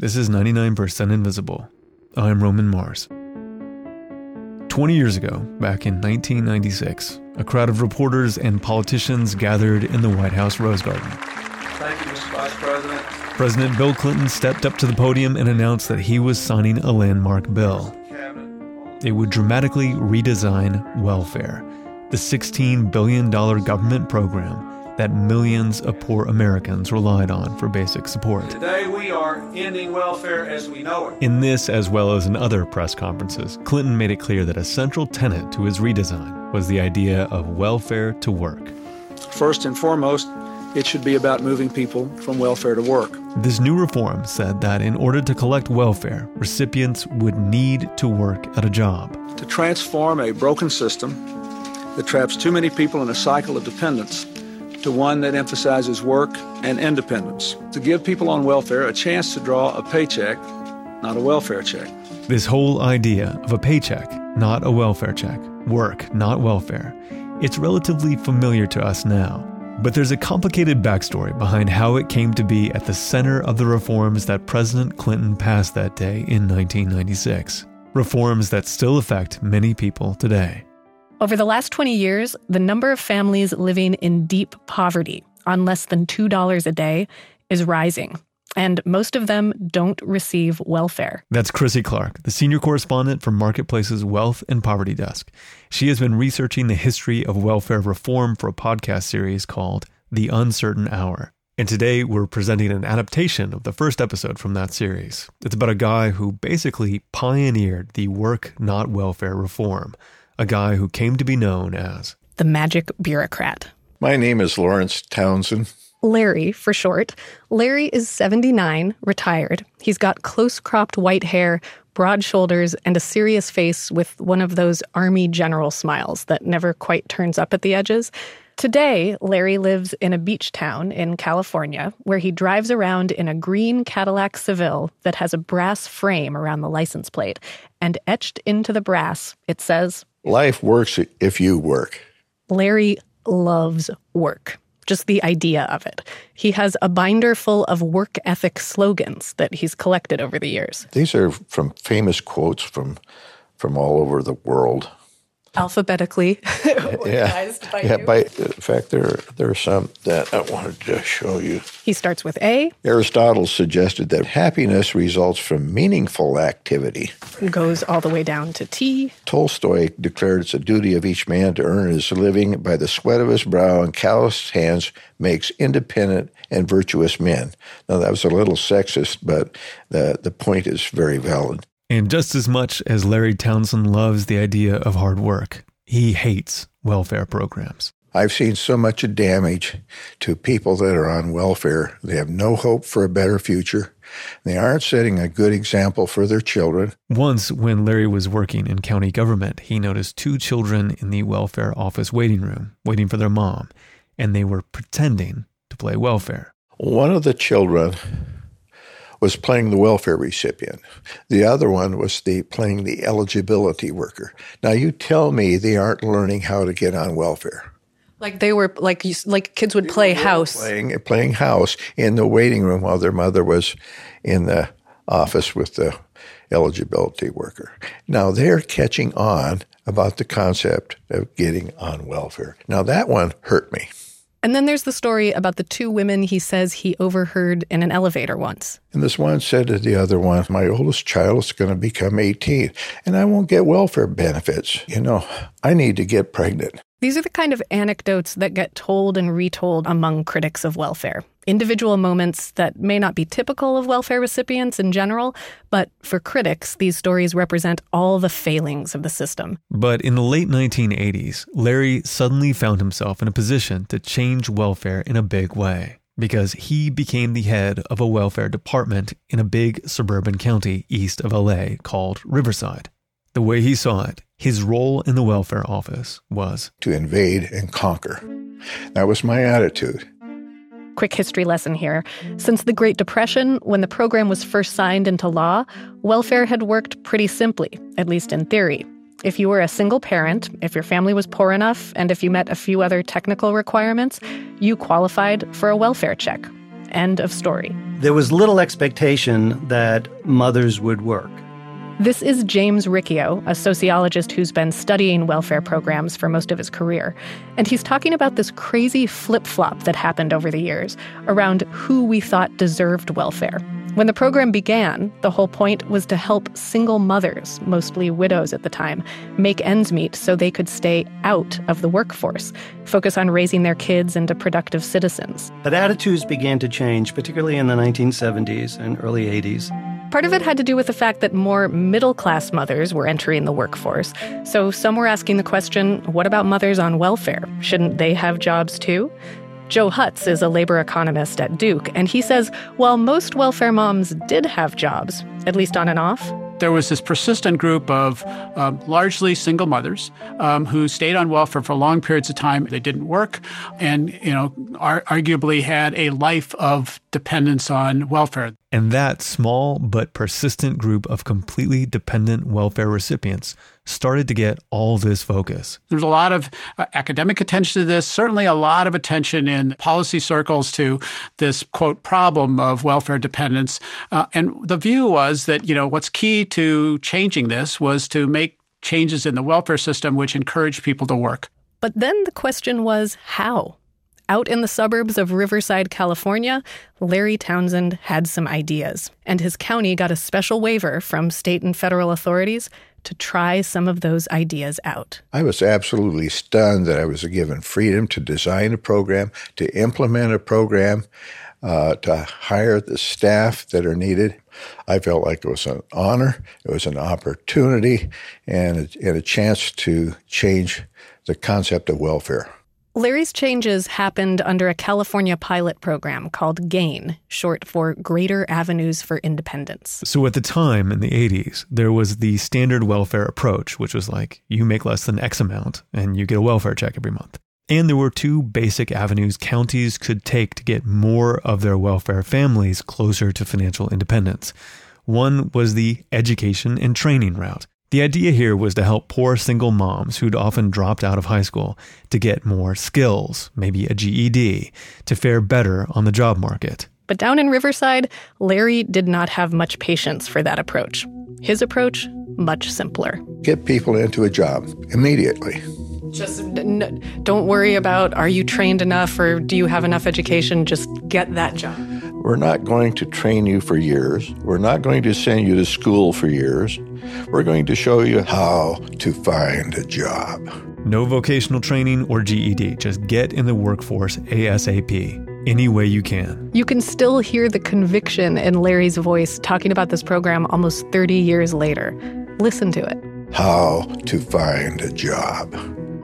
This is 99% Invisible. I'm Roman Mars. 20 years ago, back in 1996, a crowd of reporters and politicians gathered in the White House Rose Garden. Thank you, Mr. Vice President. President Bill Clinton stepped up to the podium and announced that he was signing a landmark bill. It would dramatically redesign welfare, the $16 billion government program that millions of poor Americans relied on for basic support. Today we are ending welfare as we know it. In this, as well as in other press conferences, Clinton made it clear that a central tenet to his redesign was the idea of welfare to work. First and foremost, it should be about moving people from welfare to work. This new reform said that in order to collect welfare, recipients would need to work at a job. To transform a broken system that traps too many people in a cycle of dependence to one that emphasizes work and independence. To give people on welfare a chance to draw a paycheck, not a welfare check. This whole idea of a paycheck, not a welfare check, work, not welfare, it's relatively familiar to us now. But there's a complicated backstory behind how it came to be at the center of the reforms that President Clinton passed that day in 1996. Reforms that still affect many people today. Over the last 20 years, the number of families living in deep poverty on less than $2 a day is rising. And most of them don't receive welfare. That's Krissy Clark, the senior correspondent for Marketplace's Wealth and Poverty Desk. She has been researching the history of welfare reform for a podcast series called The Uncertain Hour. And today we're presenting an adaptation of the first episode from that series. It's about a guy who basically pioneered the work, not welfare reform a guy who came to be known as the magic bureaucrat. My name is Lawrence Townsend. Larry, for short. Larry is 79, retired. He's got close cropped white hair, broad shoulders, and a serious face with one of those army general smiles that never quite turns up at the edges. Today, Larry lives in a beach town in California where he drives around in a green Cadillac Seville that has a brass frame around the license plate. And etched into the brass, it says, Life works if you work. Larry loves work, just the idea of it. He has a binder full of work ethic slogans that he's collected over the years. These are from famous quotes from from all over the world alphabetically organized yeah. by yeah, you. By, in fact, there, there are some that I wanted to show you. He starts with A. Aristotle suggested that happiness results from meaningful activity. Goes all the way down to T. Tolstoy declared it's a duty of each man to earn his living by the sweat of his brow and calloused hands makes independent and virtuous men. Now, that was a little sexist, but the, the point is very valid. And just as much as Larry Townsend loves the idea of hard work, he hates welfare programs. I've seen so much damage to people that are on welfare. They have no hope for a better future. They aren't setting a good example for their children. Once, when Larry was working in county government, he noticed two children in the welfare office waiting room, waiting for their mom, and they were pretending to play welfare. One of the children was playing the welfare recipient. The other one was the playing the eligibility worker. Now you tell me they aren't learning how to get on welfare. Like they were like like kids would play house. Playing playing house in the waiting room while their mother was in the office with the eligibility worker. Now they're catching on about the concept of getting on welfare. Now that one hurt me. And then there's the story about the two women he says he overheard in an elevator once. And this one said to the other one, My oldest child is going to become 18 and I won't get welfare benefits. You know, I need to get pregnant. These are the kind of anecdotes that get told and retold among critics of welfare. Individual moments that may not be typical of welfare recipients in general, but for critics, these stories represent all the failings of the system. But in the late 1980s, Larry suddenly found himself in a position to change welfare in a big way because he became the head of a welfare department in a big suburban county east of LA called Riverside. The way he saw it, his role in the welfare office was to invade and conquer. That was my attitude. Quick history lesson here. Since the Great Depression, when the program was first signed into law, welfare had worked pretty simply, at least in theory. If you were a single parent, if your family was poor enough, and if you met a few other technical requirements, you qualified for a welfare check. End of story. There was little expectation that mothers would work. This is James Riccio, a sociologist who's been studying welfare programs for most of his career. And he's talking about this crazy flip flop that happened over the years around who we thought deserved welfare. When the program began, the whole point was to help single mothers, mostly widows at the time, make ends meet so they could stay out of the workforce, focus on raising their kids into productive citizens. But attitudes began to change, particularly in the 1970s and early 80s. Part of it had to do with the fact that more middle class mothers were entering the workforce. So some were asking the question what about mothers on welfare? Shouldn't they have jobs too? Joe Hotz is a labor economist at Duke, and he says while most welfare moms did have jobs, at least on and off, there was this persistent group of uh, largely single mothers um, who stayed on welfare for long periods of time. They didn't work, and you know, ar- arguably had a life of dependence on welfare. And that small but persistent group of completely dependent welfare recipients started to get all this focus. There's a lot of uh, academic attention to this, certainly a lot of attention in policy circles to this quote problem of welfare dependence. Uh, and the view was that, you know, what's key to changing this was to make changes in the welfare system which encourage people to work. But then the question was how? Out in the suburbs of Riverside, California, Larry Townsend had some ideas, and his county got a special waiver from state and federal authorities to try some of those ideas out. I was absolutely stunned that I was given freedom to design a program, to implement a program, uh, to hire the staff that are needed. I felt like it was an honor, it was an opportunity, and a, and a chance to change the concept of welfare. Larry's changes happened under a California pilot program called GAIN, short for Greater Avenues for Independence. So at the time in the 80s, there was the standard welfare approach, which was like you make less than X amount and you get a welfare check every month. And there were two basic avenues counties could take to get more of their welfare families closer to financial independence. One was the education and training route. The idea here was to help poor single moms who'd often dropped out of high school to get more skills, maybe a GED, to fare better on the job market. But down in Riverside, Larry did not have much patience for that approach. His approach, much simpler. Get people into a job immediately. Just n- don't worry about are you trained enough or do you have enough education? Just get that job. We're not going to train you for years. We're not going to send you to school for years. We're going to show you how to find a job. No vocational training or GED. Just get in the workforce ASAP, any way you can. You can still hear the conviction in Larry's voice talking about this program almost 30 years later. Listen to it. How to find a job.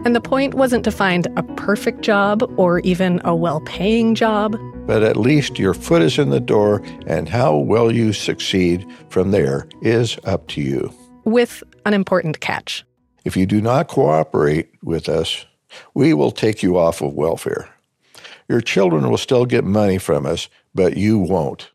And the point wasn't to find a perfect job or even a well paying job. But at least your foot is in the door, and how well you succeed from there is up to you. With an important catch. If you do not cooperate with us, we will take you off of welfare. Your children will still get money from us, but you won't.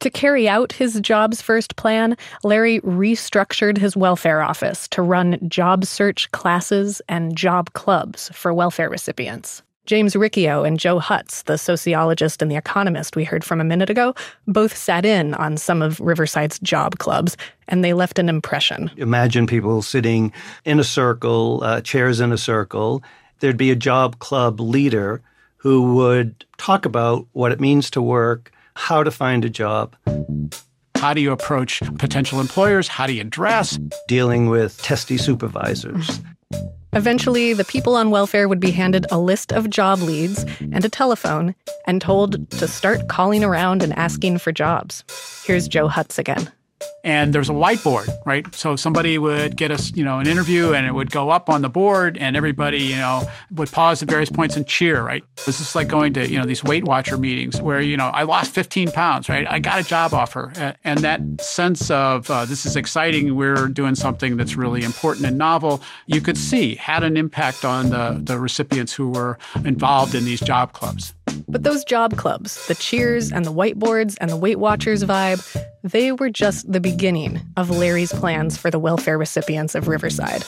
To carry out his Jobs First plan, Larry restructured his welfare office to run job search classes and job clubs for welfare recipients. James Riccio and Joe Hotz, the sociologist and the economist we heard from a minute ago, both sat in on some of Riverside's job clubs, and they left an impression. Imagine people sitting in a circle, uh, chairs in a circle. There'd be a job club leader who would talk about what it means to work, how to find a job. How do you approach potential employers? How do you dress? Dealing with testy supervisors. Eventually, the people on welfare would be handed a list of job leads and a telephone and told to start calling around and asking for jobs. Here's Joe Hotz again and there's a whiteboard, right? So somebody would get us, you know, an interview and it would go up on the board and everybody, you know, would pause at various points and cheer, right? This is like going to, you know, these Weight Watcher meetings where, you know, I lost 15 pounds, right? I got a job offer. And that sense of uh, this is exciting, we're doing something that's really important and novel, you could see had an impact on the, the recipients who were involved in these job clubs. But those job clubs, the cheers and the whiteboards and the Weight Watchers vibe, they were just the beginning of Larry's plans for the welfare recipients of Riverside.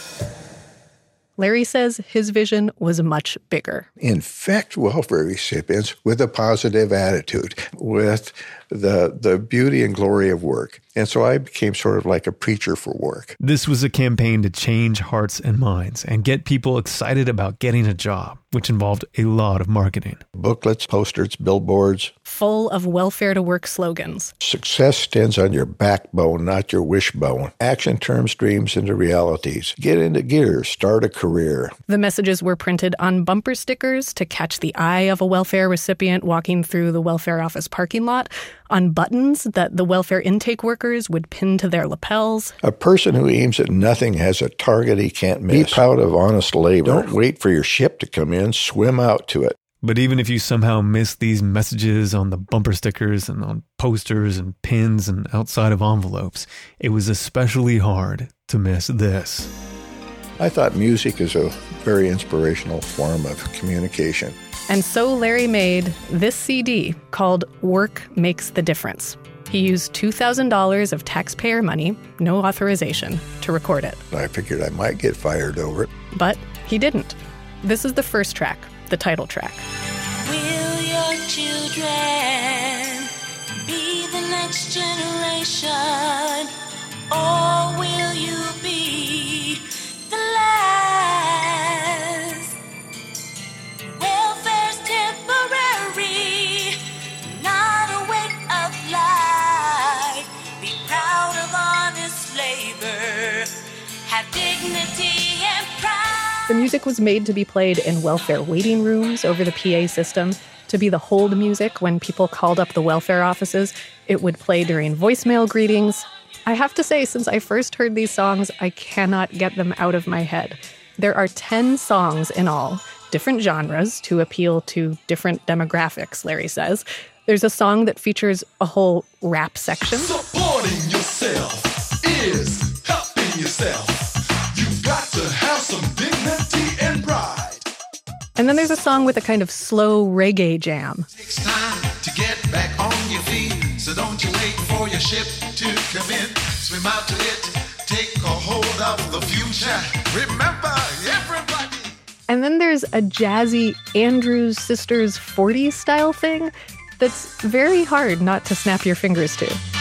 Larry says his vision was much bigger. Infect welfare recipients with a positive attitude, with the the beauty and glory of work. And so I became sort of like a preacher for work. This was a campaign to change hearts and minds and get people excited about getting a job, which involved a lot of marketing. Booklets, posters, billboards. Full of welfare to work slogans. Success stands on your backbone, not your wishbone. Action turns dreams into realities. Get into gear, start a career. The messages were printed on bumper stickers to catch the eye of a welfare recipient walking through the welfare office parking lot on buttons that the welfare intake workers would pin to their lapels. A person who aims at nothing has a target he can't miss. Be proud of honest labor. Don't wait for your ship to come in, swim out to it. But even if you somehow miss these messages on the bumper stickers and on posters and pins and outside of envelopes, it was especially hard to miss this. I thought music is a very inspirational form of communication. And so Larry made this CD called Work Makes the Difference. He used $2,000 of taxpayer money, no authorization, to record it. I figured I might get fired over it. But he didn't. This is the first track, the title track. Will your children be the next generation? Or will you be the last? The music was made to be played in welfare waiting rooms over the PA system, to be the hold music when people called up the welfare offices. It would play during voicemail greetings. I have to say, since I first heard these songs, I cannot get them out of my head. There are 10 songs in all, different genres to appeal to different demographics, Larry says. There's a song that features a whole rap section. Supporting yourself is helping yourself. And then there's a song with a kind of slow reggae jam. Takes time to get back on your feet. So don't you wait for your ship to come in. Swim out to it. Take a hold of the future. Remember, everybody. And then there's a jazzy Andrews Sisters 40s style thing that's very hard not to snap your fingers to.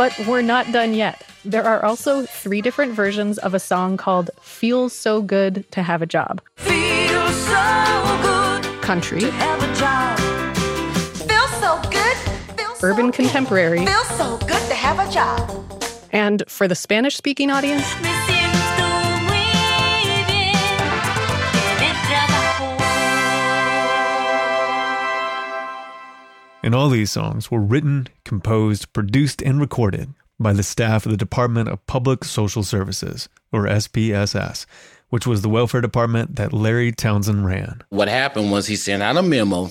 But we're not done yet. There are also three different versions of a song called Feels So Good to Have a Job Feels so good country, to have a job. Feels so good. Feels urban good. contemporary, Feels so good to have a job. and for the Spanish speaking audience, And all these songs were written, composed, produced, and recorded by the staff of the Department of Public Social Services, or DPSS, which was the welfare department that Larry Townsend ran. What happened was he sent out a memo.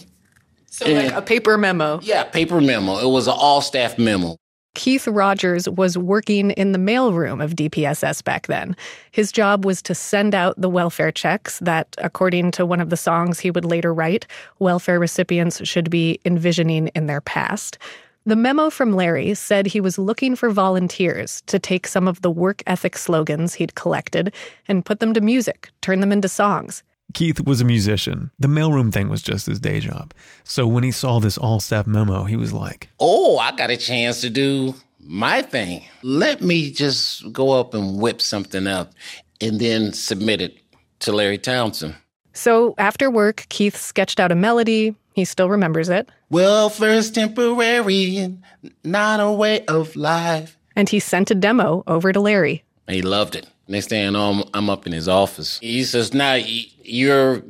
so like a paper memo. Yeah, paper memo. It was an all staff memo. Keith Rogers was working in the mailroom of DPSS back then. His job was to send out the welfare checks that, according to one of the songs he would later write, welfare recipients should be envisioning in their past. The memo from Larry said he was looking for volunteers to take some of the work ethic slogans he'd collected and put them to music, turn them into songs. Keith was a musician. The mailroom thing was just his day job. So when he saw this all staff memo, he was like, Oh, I got a chance to do my thing. Let me just go up and whip something up and then submit it to Larry Townsend. So after work, Keith sketched out a melody. He still remembers it. Welfare's temporary and not a way of life. And he sent a demo over to Larry. He loved it. Next thing I oh, know, I'm, I'm up in his office. He says, "Now you're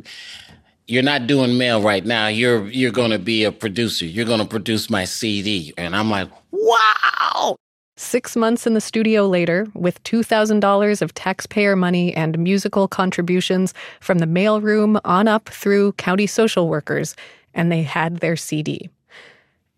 you're not doing mail right now. You're you're going to be a producer. You're going to produce my CD." And I'm like, "Wow!" Six months in the studio later, with $2,000 of taxpayer money and musical contributions from the mailroom on up through county social workers, and they had their CD.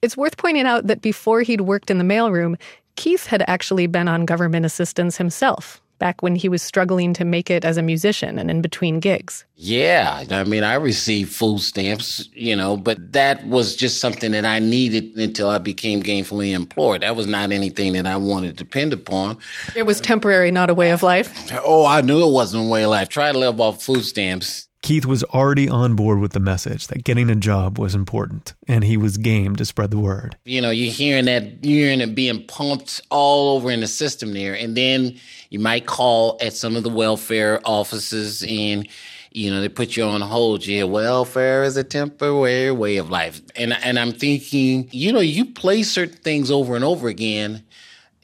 It's worth pointing out that before he'd worked in the mailroom, Keith had actually been on government assistance himself. Back when he was struggling to make it as a musician and in between gigs. Yeah, I mean, I received food stamps, you know, but that was just something that I needed until I became gainfully employed. That was not anything that I wanted to depend upon. It was temporary, not a way of life. Oh, I knew it wasn't a way of life. Try to live off food stamps. Keith was already on board with the message that getting a job was important, and he was game to spread the word. You know, you're hearing that, you're hearing it being pumped all over in the system there. And then you might call at some of the welfare offices and, you know, they put you on hold. Yeah, welfare is a temporary way of life. And, and I'm thinking, you know, you play certain things over and over again,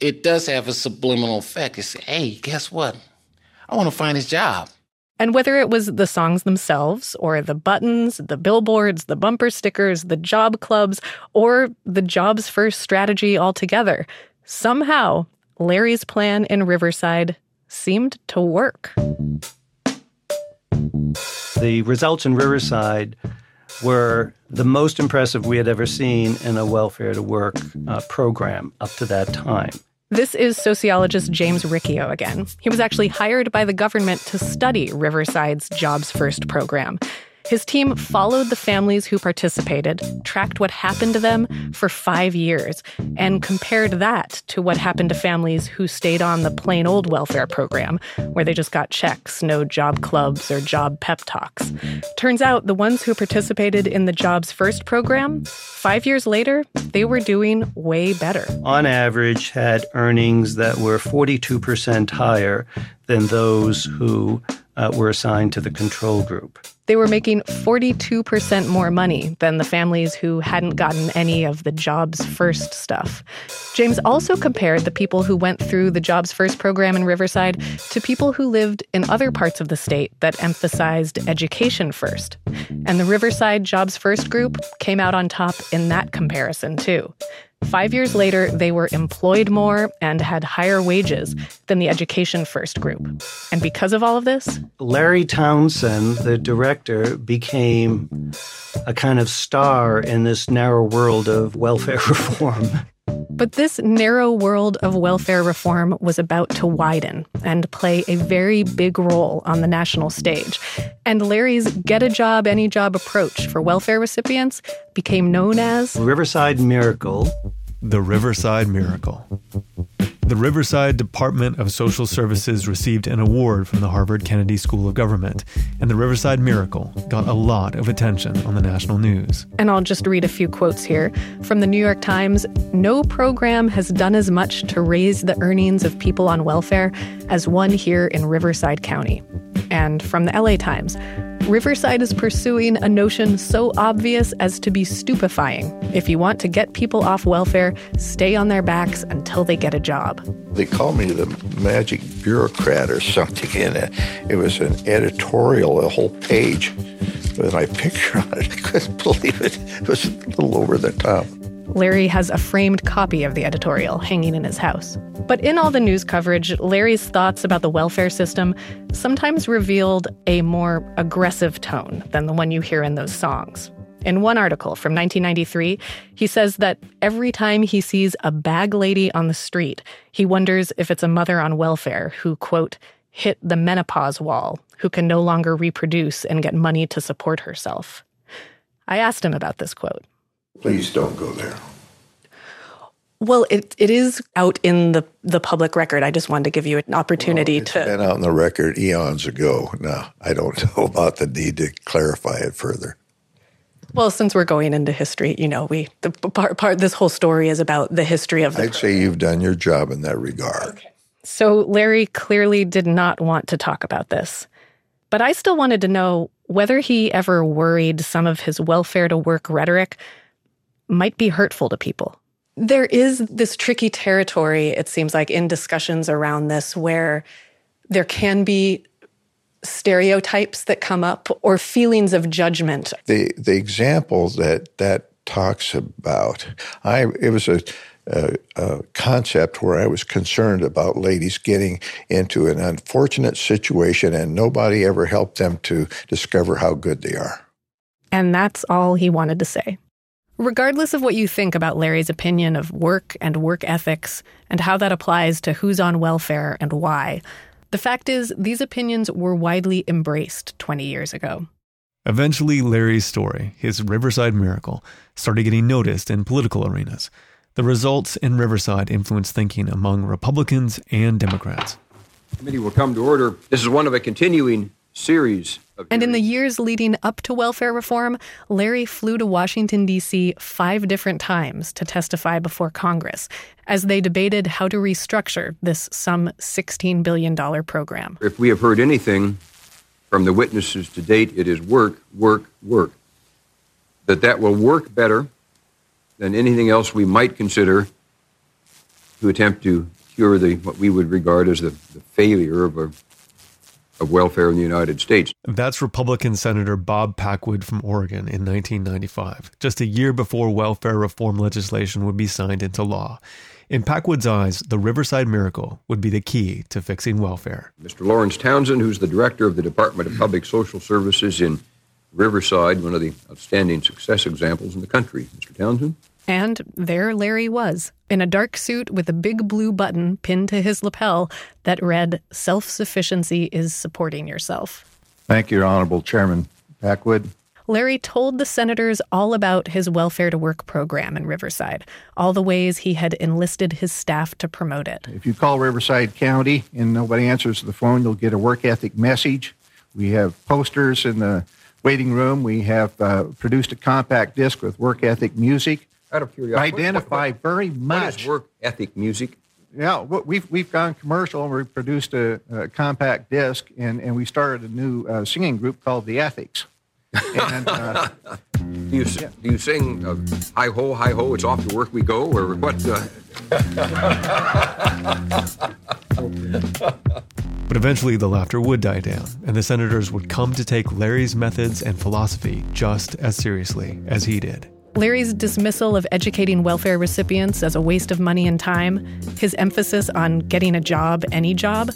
it does have a subliminal effect. It's, hey, guess what? I want to find his job. And whether it was the songs themselves, or the buttons, the billboards, the bumper stickers, the job clubs, or the jobs first strategy altogether, somehow Larry's plan in Riverside seemed to work. The results in Riverside were the most impressive we had ever seen in a welfare to work uh, program up to that time. This is sociologist James Riccio again. He was actually hired by the government to study Riverside's Jobs First program. His team followed the families who participated, tracked what happened to them for five years, and compared that to what happened to families who stayed on the plain old welfare program, where they just got checks, no job clubs or job pep talks. Turns out the ones who participated in the Jobs First program, five years later, they were doing way better. On average, had earnings that were 42% higher than those who uh, were assigned to the control group. They were making 42% more money than the families who hadn't gotten any of the Jobs First stuff. James also compared the people who went through the Jobs First program in Riverside to people who lived in other parts of the state that emphasized education first. And the Riverside Jobs First group came out on top in that comparison, too. Five years later, they were employed more and had higher wages than the Education First group. And because of all of this, Larry Townsend, the director, became a kind of star in this narrow world of welfare reform. But this narrow world of welfare reform was about to widen and play a very big role on the national stage. And Larry's get a job, any job approach for welfare recipients became known as Riverside Miracle. The Riverside Miracle. The Riverside Department of Social Services received an award from the Harvard Kennedy School of Government, and the Riverside Miracle got a lot of attention on the national news. And I'll just read a few quotes here. From the New York Times No program has done as much to raise the earnings of people on welfare as one here in Riverside County. And from the LA Times Riverside is pursuing a notion so obvious as to be stupefying. If you want to get people off welfare, stay on their backs until they get a job. They called me the magic bureaucrat or something, and it, it was an editorial, a whole page with my picture on it. I couldn't believe it. It was a little over the top. Larry has a framed copy of the editorial hanging in his house. But in all the news coverage, Larry's thoughts about the welfare system sometimes revealed a more aggressive tone than the one you hear in those songs. In one article from 1993, he says that every time he sees a bag lady on the street, he wonders if it's a mother on welfare who, quote, hit the menopause wall, who can no longer reproduce and get money to support herself. I asked him about this quote. Please don't go there. Well, it, it is out in the, the public record. I just wanted to give you an opportunity It's to. been out in the record eons ago. Now, I don't know about the need to clarify it further. Well, since we're going into history, you know, we the part, part this whole story is about the history of the. I'd say you've done your job in that regard. So Larry clearly did not want to talk about this, but I still wanted to know whether he ever worried some of his welfare to work rhetoric might be hurtful to people. There is this tricky territory, it seems like, in discussions around this where there can be stereotypes that come up or feelings of judgment. The the example that that talks about, I it was a, a, a concept where I was concerned about ladies getting into an unfortunate situation and nobody ever helped them to discover how good they are. And that's all he wanted to say. Regardless of what you think about Larry's opinion of work and work ethics and how that applies to who's on welfare and why, The fact is, these opinions were widely embraced 20 years ago. Eventually, Larry's story, his Riverside miracle, started getting noticed in political arenas. The results in Riverside influenced thinking among Republicans and Democrats. Committee will come to order. This is one of a continuing series And in the years leading up to welfare reform, Larry flew to Washington, D.C. five different times to testify before Congress as they debated how to restructure this some $16 billion program. If we have heard anything from the witnesses to date, it is work, work, work. That that will work better than anything else we might consider to attempt to cure the what we would regard as the, the failure of, a, of welfare in the United States. That's Republican Senator Bob Packwood from Oregon in 1995, just a year before welfare reform legislation would be signed into law. In Packwood's eyes, the Riverside Miracle would be the key to fixing welfare. Mr. Lawrence Townsend, who's the director of the Department of Public Social Services in Riverside, one of the outstanding success examples in the country. Mr. Townsend? And there Larry was, in a dark suit with a big blue button pinned to his lapel that read, Self sufficiency is supporting yourself. Thank you, Honorable Chairman Packwood. Larry told the senators all about his welfare to work program in Riverside, all the ways he had enlisted his staff to promote it. If you call Riverside County and nobody answers the phone, you'll get a work ethic message. We have posters in the waiting room. We have uh, produced a compact disc with work ethic music. Out of curiosity, what- Identify what- very much. is work ethic music? Yeah, we've we've gone commercial and we produced a, a compact disc and, and we started a new uh, singing group called the Ethics. And uh, Do you, s- do you sing uh, hi ho, hi ho, it's off to work we go, or what? Uh, But eventually the laughter would die down, and the senators would come to take Larry's methods and philosophy just as seriously as he did. Larry's dismissal of educating welfare recipients as a waste of money and time, his emphasis on getting a job, any job,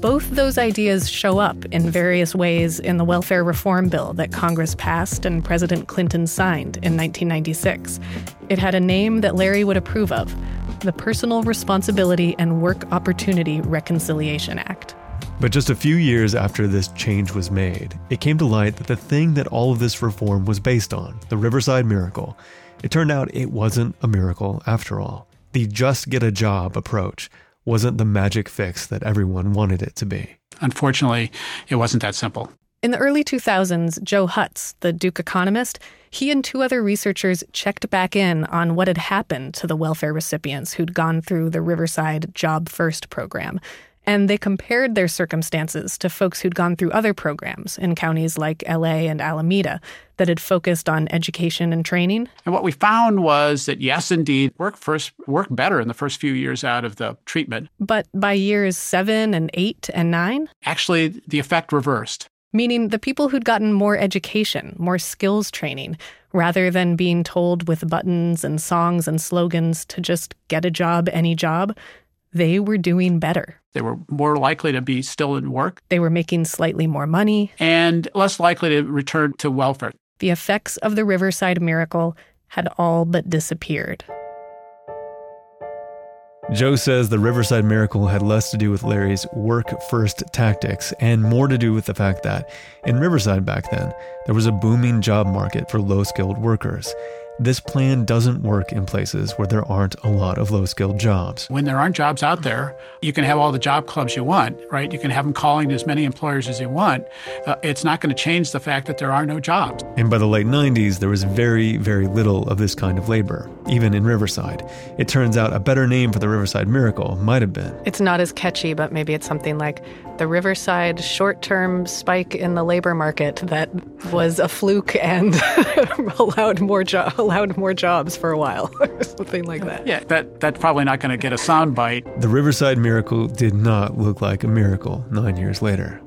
both those ideas show up in various ways in the welfare reform bill that Congress passed and President Clinton signed in 1996. It had a name that Larry would approve of the Personal Responsibility and Work Opportunity Reconciliation Act. But just a few years after this change was made, it came to light that the thing that all of this reform was based on, the Riverside Miracle, it turned out it wasn't a miracle after all. The just get a job approach wasn't the magic fix that everyone wanted it to be. Unfortunately, it wasn't that simple. In the early 2000s, Joe Hotz, the Duke economist, he and two other researchers checked back in on what had happened to the welfare recipients who'd gone through the Riverside Job First program. And they compared their circumstances to folks who'd gone through other programs in counties like LA and Alameda that had focused on education and training. And what we found was that yes, indeed, work first work better in the first few years out of the treatment. But by years seven and eight and nine, Actually, the effect reversed. meaning the people who'd gotten more education, more skills training, rather than being told with buttons and songs and slogans to just get a job, any job, they were doing better. They were more likely to be still in work They were making slightly more money. and less likely to return to welfare. The effects of the Riverside miracle had all but disappeared. Joe says the Riverside Miracle had less to do with Larry's work first tactics and more to do with the fact that in Riverside back then, there was a booming job market for low skilled workers. This plan doesn't work in places where there aren't a lot of low skilled jobs. When there aren't jobs out there, you can have all the job clubs you want, right? You can have them calling as many employers as you want. Uh, it's not going to change the fact that there are no jobs. And by the late 90s, there was very, very little of this kind of labor, even in Riverside. It turns out a better name for the Riverside Miracle might have been It's not as catchy, but maybe it's something like the Riverside short term spike in the labor market that was a fluke and allowed more jo- allowed more jobs for a while or something like that. Yeah, that that's probably not going to get a soundbite. The Riverside Miracle did not look like a miracle nine years later.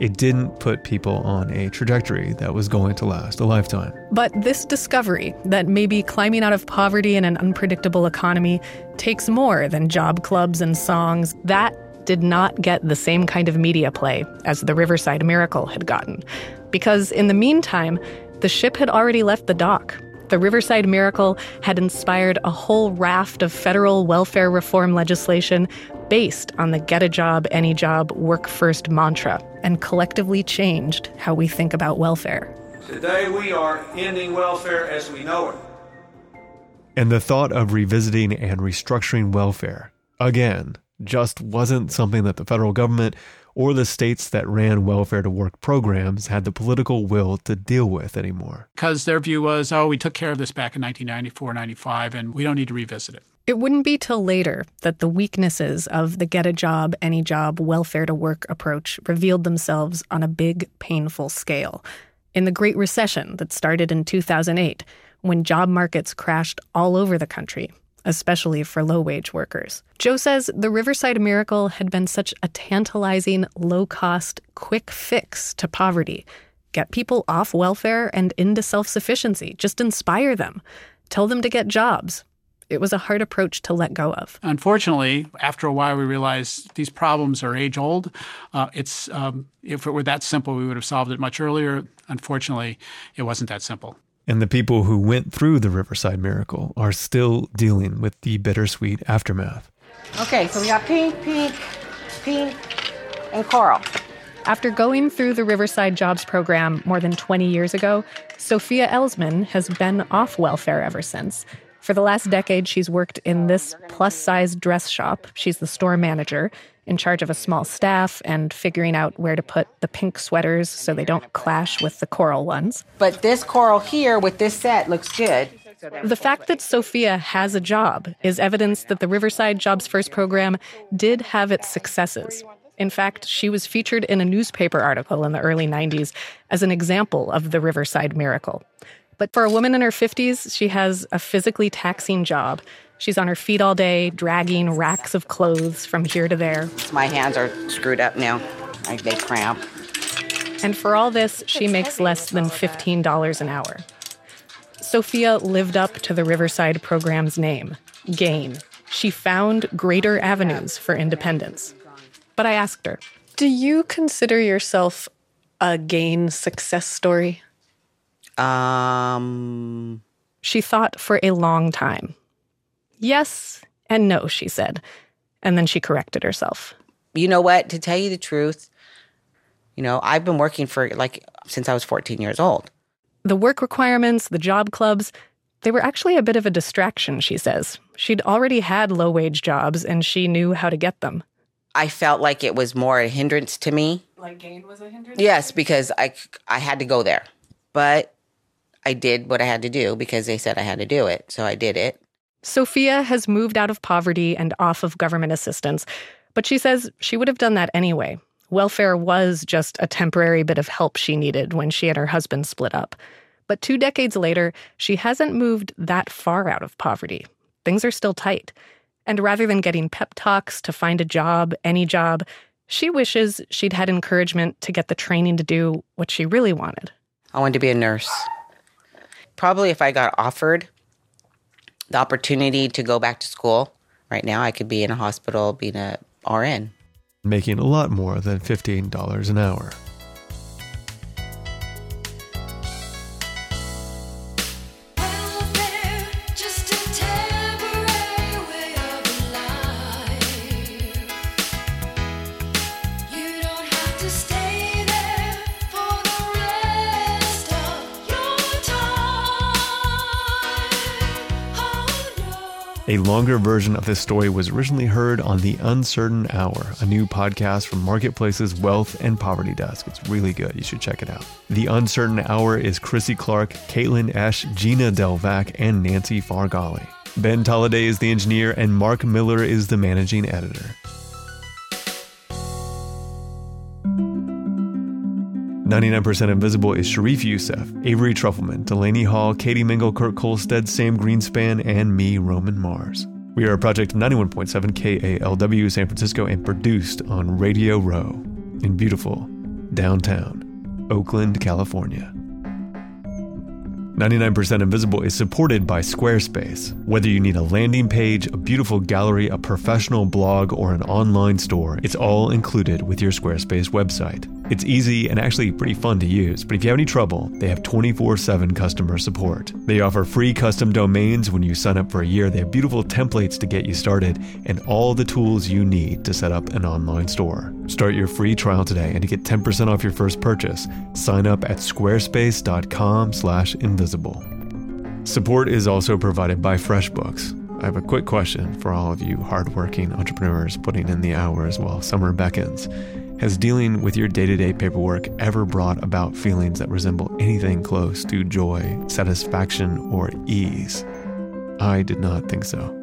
It didn't put people on a trajectory that was going to last a lifetime. But this discovery that maybe climbing out of poverty in an unpredictable economy takes more than job clubs and songs, that did not get the same kind of media play as the Riverside Miracle had gotten. Because in the meantime, the ship had already left the dock. The Riverside Miracle had inspired a whole raft of federal welfare reform legislation based on the get a job, any job, work first mantra and collectively changed how we think about welfare. Today we are ending welfare as we know it. And the thought of revisiting and restructuring welfare, again, just wasn't something that the federal government or the states that ran welfare to work programs had the political will to deal with anymore. Because their view was, oh, we took care of this back in 1994, 95, and we don't need to revisit it. It wouldn't be till later that the weaknesses of the get a job, any job, welfare to work approach revealed themselves on a big, painful scale. In the Great Recession that started in 2008, when job markets crashed all over the country, especially for low wage workers. Joe says the Riverside Miracle had been such a tantalizing, low cost, quick fix to poverty. Get people off welfare and into self sufficiency, just inspire them, tell them to get jobs. It was a hard approach to let go of. Unfortunately, after a while, we realized these problems are age old. Uh, it's um, if it were that simple, we would have solved it much earlier. Unfortunately, it wasn't that simple. And the people who went through the Riverside Miracle are still dealing with the bittersweet aftermath. Okay, so we got pink, pink, pink, and coral. After going through the Riverside Jobs program more than 20 years ago, Sophia Elsman has been off welfare ever since. For the last decade, she's worked in this plus size dress shop. She's the store manager, in charge of a small staff and figuring out where to put the pink sweaters so they don't clash with the coral ones. But this coral here with this set looks good. The fact that Sophia has a job is evidence that the Riverside Jobs First program did have its successes. In fact, she was featured in a newspaper article in the early 90s as an example of the Riverside miracle. But for a woman in her 50s, she has a physically taxing job. She's on her feet all day, dragging racks of clothes from here to there. My hands are screwed up now. I, they cramp. And for all this, she makes less than $15 an hour. Sophia lived up to the Riverside program's name, GAIN. She found greater avenues for independence. But I asked her, Do you consider yourself a GAIN success story? Um, She thought for a long time. Yes and no, she said. And then she corrected herself. you know what? To tell you the truth, you know, I've been working for like since I was 14 years old. The work requirements, the job clubs, they were actually a bit of a distraction, she says. She'd already had low wage jobs and she knew how to get them. I felt like it was more a hindrance to me. Like gain was a hindrance? Yes, because I I had to go there. But I did what I had to do because they said I had to do it. So I did it. Sophia has moved out of poverty and off of government assistance, but she says she would have done that anyway. Welfare was just a temporary bit of help she needed when she and her husband split up. But two decades later, she hasn't moved that far out of poverty. Things are still tight. And rather than getting pep talks to find a job, any job, she wishes she'd had encouragement to get the training to do what she really wanted. I wanted to be a nurse. Probably if I got offered the opportunity to go back to school right now, I could be in a hospital being a RN. making a lot more than $15 an hour. A longer version of this story was originally heard on The Uncertain Hour, a new podcast from Marketplace's Wealth and Poverty Desk. It's really good. You should check it out. The Uncertain Hour is Krissy Clark, Caitlin Esch, Gina Delvac, and Nancy Farghalli. Ben Tolliday is the engineer, and Mark Miller is the managing editor. Ninety-nine percent Invisible is Sharif Youssef, Avery Trufelman, Delaney Hall, Katie Mingle, Kurt Kolstad, Sam Greenspan, and me, Roman Mars. We are a project of 91.7 KALW San Francisco and produced on Radio Row in beautiful downtown Oakland, California. 99% Invisible is supported by Squarespace. Whether you need a landing page, a beautiful gallery, a professional blog, or an online store, it's all included with your Squarespace website. It's easy and actually pretty fun to use, but if you have any trouble, they have 24 7 customer support. They offer free custom domains when you sign up for a year. They have beautiful templates to get you started and all the tools you need to set up an online store. Start your free trial today and to get 10% off your first purchase, sign up at squarespace.com/invisible. Support is also provided by FreshBooks. I have a quick question for all of you hardworking entrepreneurs putting in the hours while summer beckons. Has dealing with your day to day paperwork ever brought about feelings that resemble anything close to joy, satisfaction, or ease? I did not think so.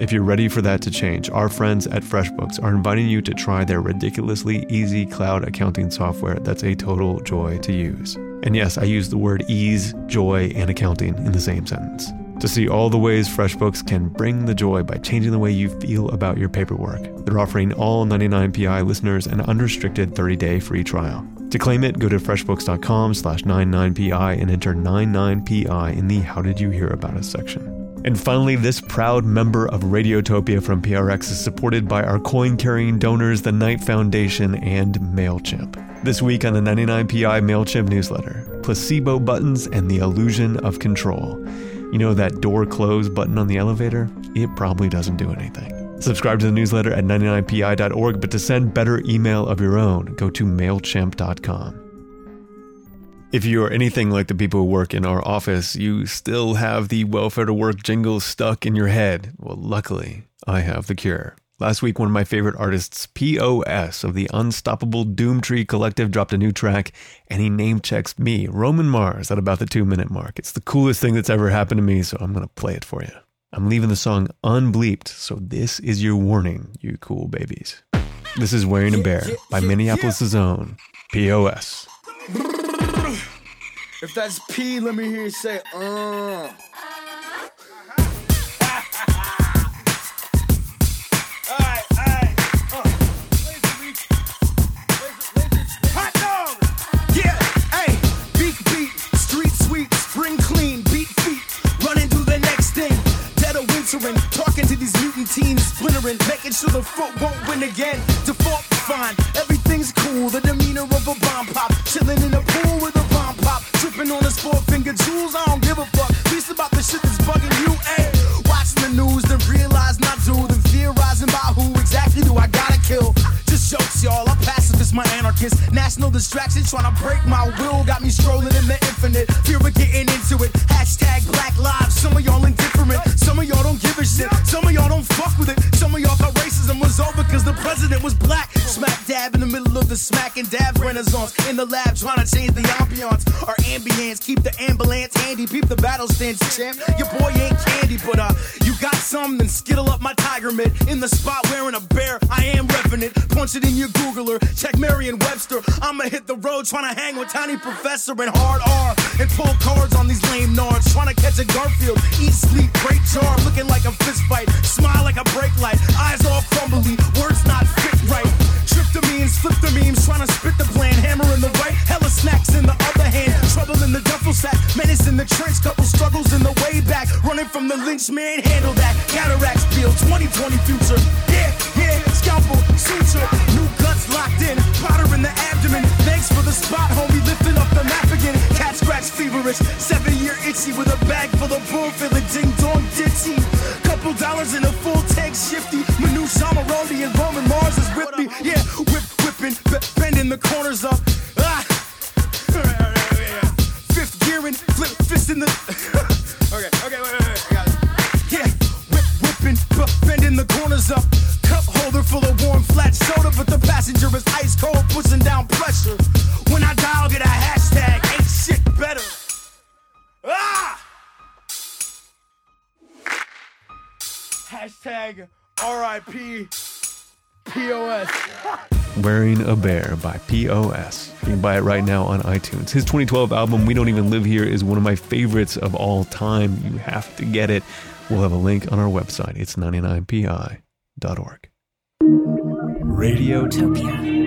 If you're ready for that to change, our friends at FreshBooks are inviting you to try their ridiculously easy cloud accounting software that's a total joy to use. And yes, I use the word ease, joy, and accounting in the same sentence. To see all the ways FreshBooks can bring the joy by changing the way you feel about your paperwork, they're offering all 99PI listeners an unrestricted 30-day free trial. To claim it, go to freshbooks.com slash 99PI and enter 99PI in the How Did You Hear About Us section. And finally, this proud member of Radiotopia from PRX is supported by our coin carrying donors, the Knight Foundation and MailChimp. This week on the 99PI MailChimp newsletter, placebo buttons and the illusion of control. You know that door close button on the elevator? It probably doesn't do anything. Subscribe to the newsletter at 99pi.org, but to send better email of your own, go to MailChimp.com. If you are anything like the people who work in our office, you still have the welfare to work jingle stuck in your head. Well, luckily, I have the cure. Last week, one of my favorite artists, POS of the Unstoppable Doomtree Collective, dropped a new track and he name checks me, Roman Mars, at about the two minute mark. It's the coolest thing that's ever happened to me, so I'm going to play it for you. I'm leaving the song unbleeped, so this is your warning, you cool babies. This is Wearing a Bear by Minneapolis' own POS. If that's P, let me hear you say, uh. Teens, splintering, making sure the foot won't win again. Default fine, everything's cool, the demeanor of a bomb pop, chilling in a pool with a bomb pop, tripping on his four finger jewels. I don't give a fuck, least about the shit that's bugging you, ayy. Watching the news, then realize not to, then theorizing about who exactly do I gotta kill. Just jokes, y'all. I'm pacifist, my anarchist. National distraction trying to break my will. Got me strolling in the infinite. Fear of getting smack and dab renaissance. In the lab trying to change the ambiance. Our ambience. Keep the ambulance handy. Peep the battle stance, champ. Your boy ain't candy, but uh, you got some, then skittle up my tiger mitt. In the spot wearing a bear, I am repping it. Punch it in your Googler. Check Merriam Webster. I'ma hit the road trying to hang with Tiny Professor and Hard R. And pull cards on these lame nards. Trying to catch a Garfield. Eat, sleep, great jar. Looking like a fist fight. Smile like a brake light. Eyes all crumbly. Memes, flip the memes. Trying to spit the plan. Hammer in the right. Hella snacks in the other hand. Trouble in the duffel sack. Menace in the trench. Couple struggles in the way back. Running from the lynch man. Handle that. Cataracts feel 2020 future. Yeah, yeah. Scalpel, suture. New guts locked in. Powder in the abdomen. Thanks for the spot, homie. Lifting up the map again. Cat scratch feverish. Seven year itchy with a bag full of bull. Feeling ding dong ditchy. Couple dollars in a full tank shifty. Manu Shamaroni and Roman Wearing a Bear by POS. You can buy it right now on iTunes. His 2012 album, We Don't Even Live Here, is one of my favorites of all time. You have to get it. We'll have a link on our website. It's 99pi.org. Radiotopia.